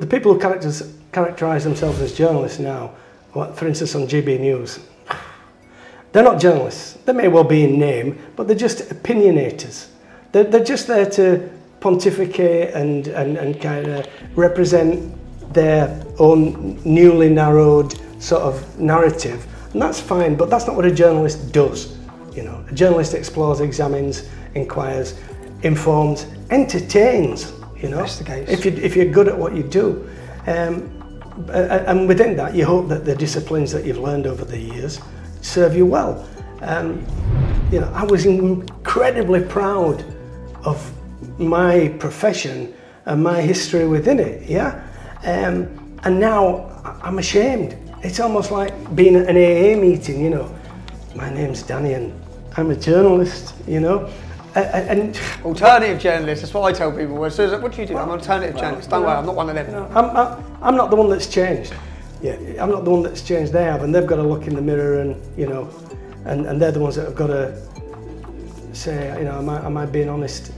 The people who characteris- characterise themselves as journalists now, for instance on GB News, they're not journalists. They may well be in name, but they're just opinionators. They're, they're just there to pontificate and, and, and kind of represent their own newly narrowed sort of narrative. And that's fine, but that's not what a journalist does. You know, a journalist explores, examines, inquires, informs, entertains. You know, if you if you're good at what you do, um, and within that, you hope that the disciplines that you've learned over the years serve you well. Um, you know, I was incredibly proud of my profession and my history within it. Yeah, um, and now I'm ashamed. It's almost like being at an AA meeting. You know, my name's Danny and I'm a journalist. You know, Uh, uh, and Alternative journalist, that's what I tell people. As soon as, what do you do? I'm an alternative journalist. Don't worry, I'm not one of them. No, I'm, I'm, I'm not the one that's changed. Yeah, I'm not the one that's changed. They have, and they've got to look in the mirror, and you know, and, and they're the ones that have got to say, you know, am I, am I being honest